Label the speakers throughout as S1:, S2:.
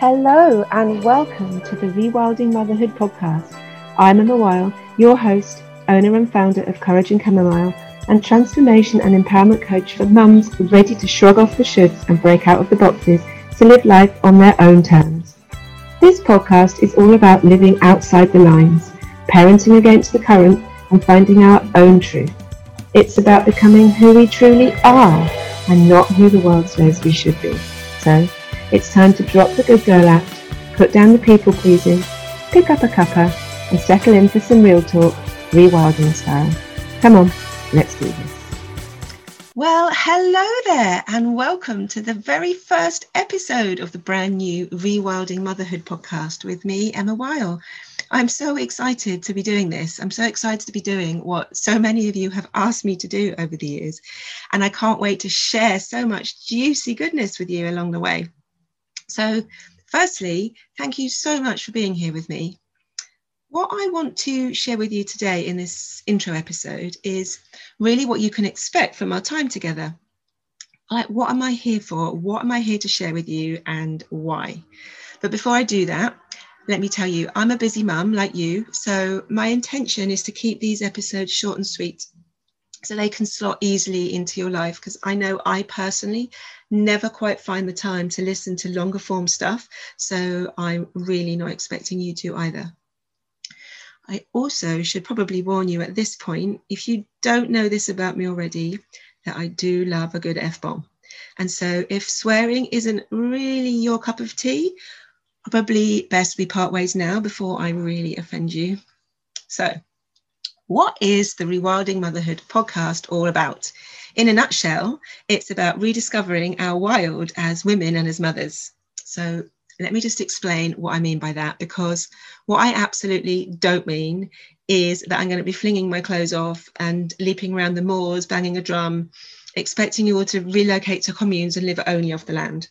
S1: Hello and welcome to the Rewilding Motherhood podcast. I'm Emma Weil, your host, owner and founder of Courage and Chamomile, and transformation and empowerment coach for mums ready to shrug off the shoulds and break out of the boxes to live life on their own terms. This podcast is all about living outside the lines, parenting against the current, and finding our own truth. It's about becoming who we truly are and not who the world says we should be. So, it's time to drop the good girl act, put down the people pleasing, pick up a cuppa, and settle in for some real talk, rewilding style. Come on, let's do this.
S2: Well, hello there, and welcome to the very first episode of the brand new Rewilding Motherhood podcast with me, Emma Weil. I'm so excited to be doing this. I'm so excited to be doing what so many of you have asked me to do over the years. And I can't wait to share so much juicy goodness with you along the way. So, firstly, thank you so much for being here with me. What I want to share with you today in this intro episode is really what you can expect from our time together. Like, what am I here for? What am I here to share with you and why? But before I do that, let me tell you, I'm a busy mum like you. So, my intention is to keep these episodes short and sweet so they can slot easily into your life because I know I personally never quite find the time to listen to longer form stuff. So I'm really not expecting you to either. I also should probably warn you at this point if you don't know this about me already, that I do love a good F bomb. And so if swearing isn't really your cup of tea, probably best we part ways now before I really offend you. So, what is the Rewilding Motherhood podcast all about? In a nutshell, it's about rediscovering our wild as women and as mothers. So let me just explain what I mean by that because what I absolutely don't mean is that I'm going to be flinging my clothes off and leaping around the moors, banging a drum, expecting you all to relocate to communes and live only off the land.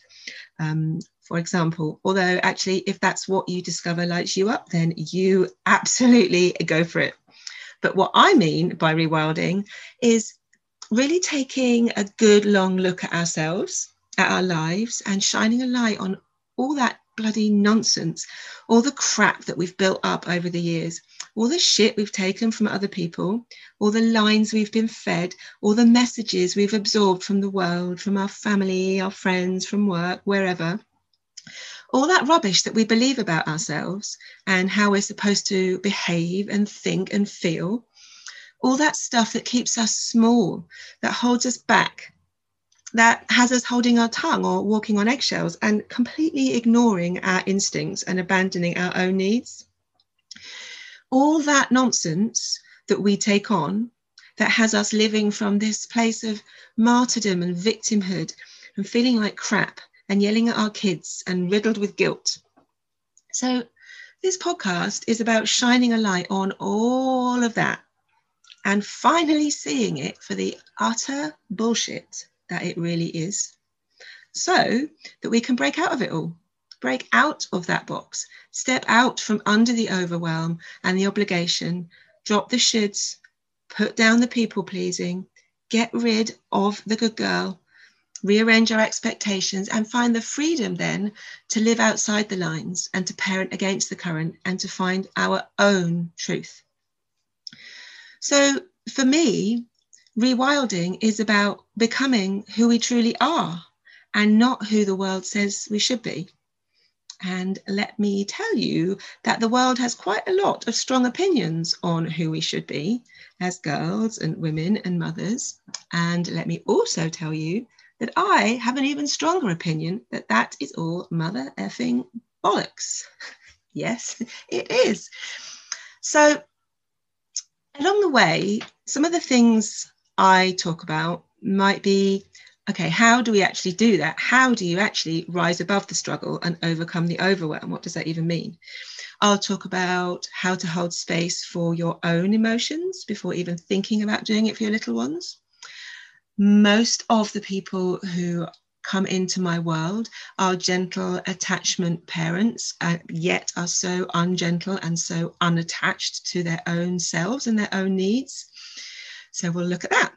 S2: Um, for example, although actually, if that's what you discover lights you up, then you absolutely go for it. But what I mean by rewilding is really taking a good long look at ourselves, at our lives, and shining a light on all that bloody nonsense, all the crap that we've built up over the years, all the shit we've taken from other people, all the lines we've been fed, all the messages we've absorbed from the world, from our family, our friends, from work, wherever all that rubbish that we believe about ourselves and how we're supposed to behave and think and feel, all that stuff that keeps us small, that holds us back, that has us holding our tongue or walking on eggshells and completely ignoring our instincts and abandoning our own needs. All that nonsense that we take on that has us living from this place of martyrdom and victimhood and feeling like crap and yelling at our kids and riddled with guilt. So, this podcast is about shining a light on all of that and finally seeing it for the utter bullshit that it really is, so that we can break out of it all. Break out of that box, step out from under the overwhelm and the obligation, drop the shoulds, put down the people pleasing, get rid of the good girl, rearrange our expectations, and find the freedom then to live outside the lines and to parent against the current and to find our own truth. So for me, rewilding is about becoming who we truly are and not who the world says we should be. And let me tell you that the world has quite a lot of strong opinions on who we should be as girls and women and mothers. And let me also tell you that I have an even stronger opinion that that is all mother effing bollocks. yes, it is. So, along the way, some of the things I talk about might be okay, how do we actually do that? How do you actually rise above the struggle and overcome the overwhelm? What does that even mean? I'll talk about how to hold space for your own emotions before even thinking about doing it for your little ones most of the people who come into my world are gentle attachment parents, uh, yet are so ungentle and so unattached to their own selves and their own needs. So we'll look at that.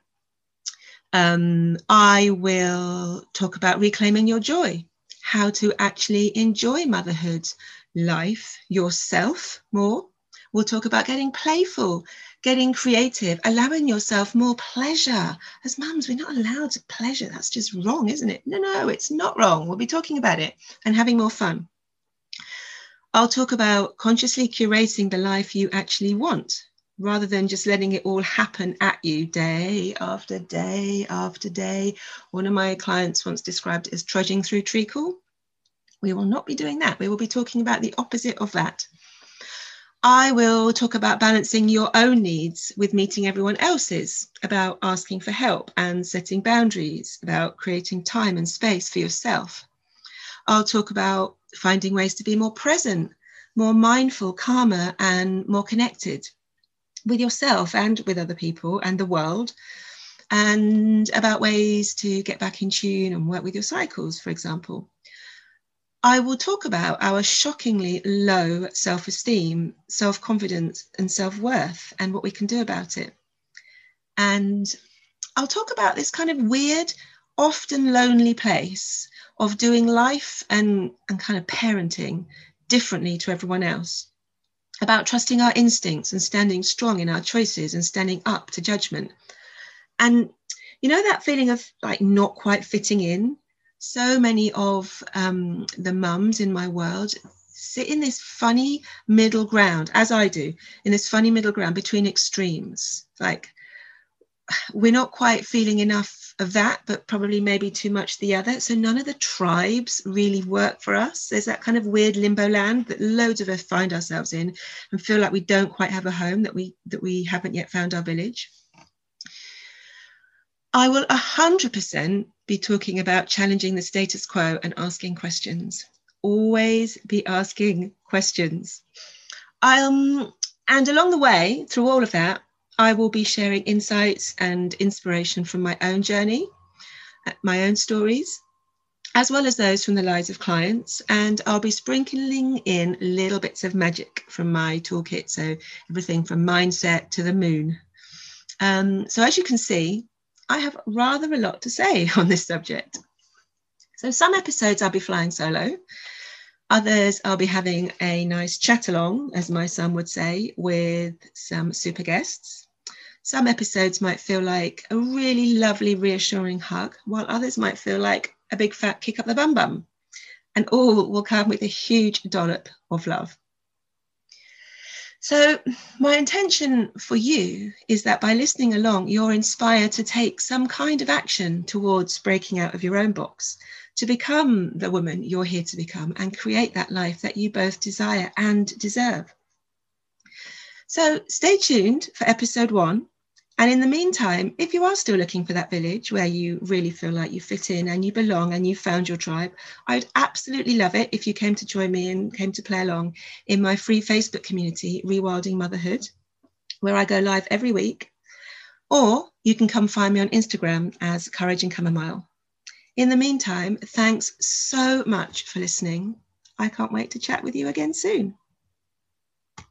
S2: Um, I will talk about reclaiming your joy, how to actually enjoy motherhood, life, yourself more. We'll talk about getting playful, getting creative, allowing yourself more pleasure. As mums, we're not allowed to pleasure. That's just wrong, isn't it? No, no, it's not wrong. We'll be talking about it and having more fun. I'll talk about consciously curating the life you actually want rather than just letting it all happen at you day after day after day. One of my clients once described it as trudging through treacle. We will not be doing that. We will be talking about the opposite of that. I will talk about balancing your own needs with meeting everyone else's, about asking for help and setting boundaries, about creating time and space for yourself. I'll talk about finding ways to be more present, more mindful, calmer, and more connected with yourself and with other people and the world, and about ways to get back in tune and work with your cycles, for example. I will talk about our shockingly low self esteem, self confidence, and self worth, and what we can do about it. And I'll talk about this kind of weird, often lonely place of doing life and, and kind of parenting differently to everyone else, about trusting our instincts and standing strong in our choices and standing up to judgment. And you know that feeling of like not quite fitting in so many of um, the mums in my world sit in this funny middle ground, as I do, in this funny middle ground between extremes. Like we're not quite feeling enough of that, but probably maybe too much the other. So none of the tribes really work for us. There's that kind of weird limbo land that loads of us find ourselves in and feel like we don't quite have a home, that we that we haven't yet found our village. I will 100% be talking about challenging the status quo and asking questions. Always be asking questions. Um, and along the way, through all of that, I will be sharing insights and inspiration from my own journey, uh, my own stories, as well as those from the lives of clients. And I'll be sprinkling in little bits of magic from my toolkit. So, everything from mindset to the moon. Um, so, as you can see, I have rather a lot to say on this subject. So, some episodes I'll be flying solo, others I'll be having a nice chat along, as my son would say, with some super guests. Some episodes might feel like a really lovely, reassuring hug, while others might feel like a big fat kick up the bum bum. And all will come with a huge dollop of love. So, my intention for you is that by listening along, you're inspired to take some kind of action towards breaking out of your own box, to become the woman you're here to become and create that life that you both desire and deserve. So, stay tuned for episode one and in the meantime, if you are still looking for that village where you really feel like you fit in and you belong and you found your tribe, I'd absolutely love it if you came to join me and came to play along in my free Facebook community, Rewilding Motherhood, where I go live every week. Or you can come find me on Instagram as Courage and Chamomile. In the meantime, thanks so much for listening. I can't wait to chat with you again soon.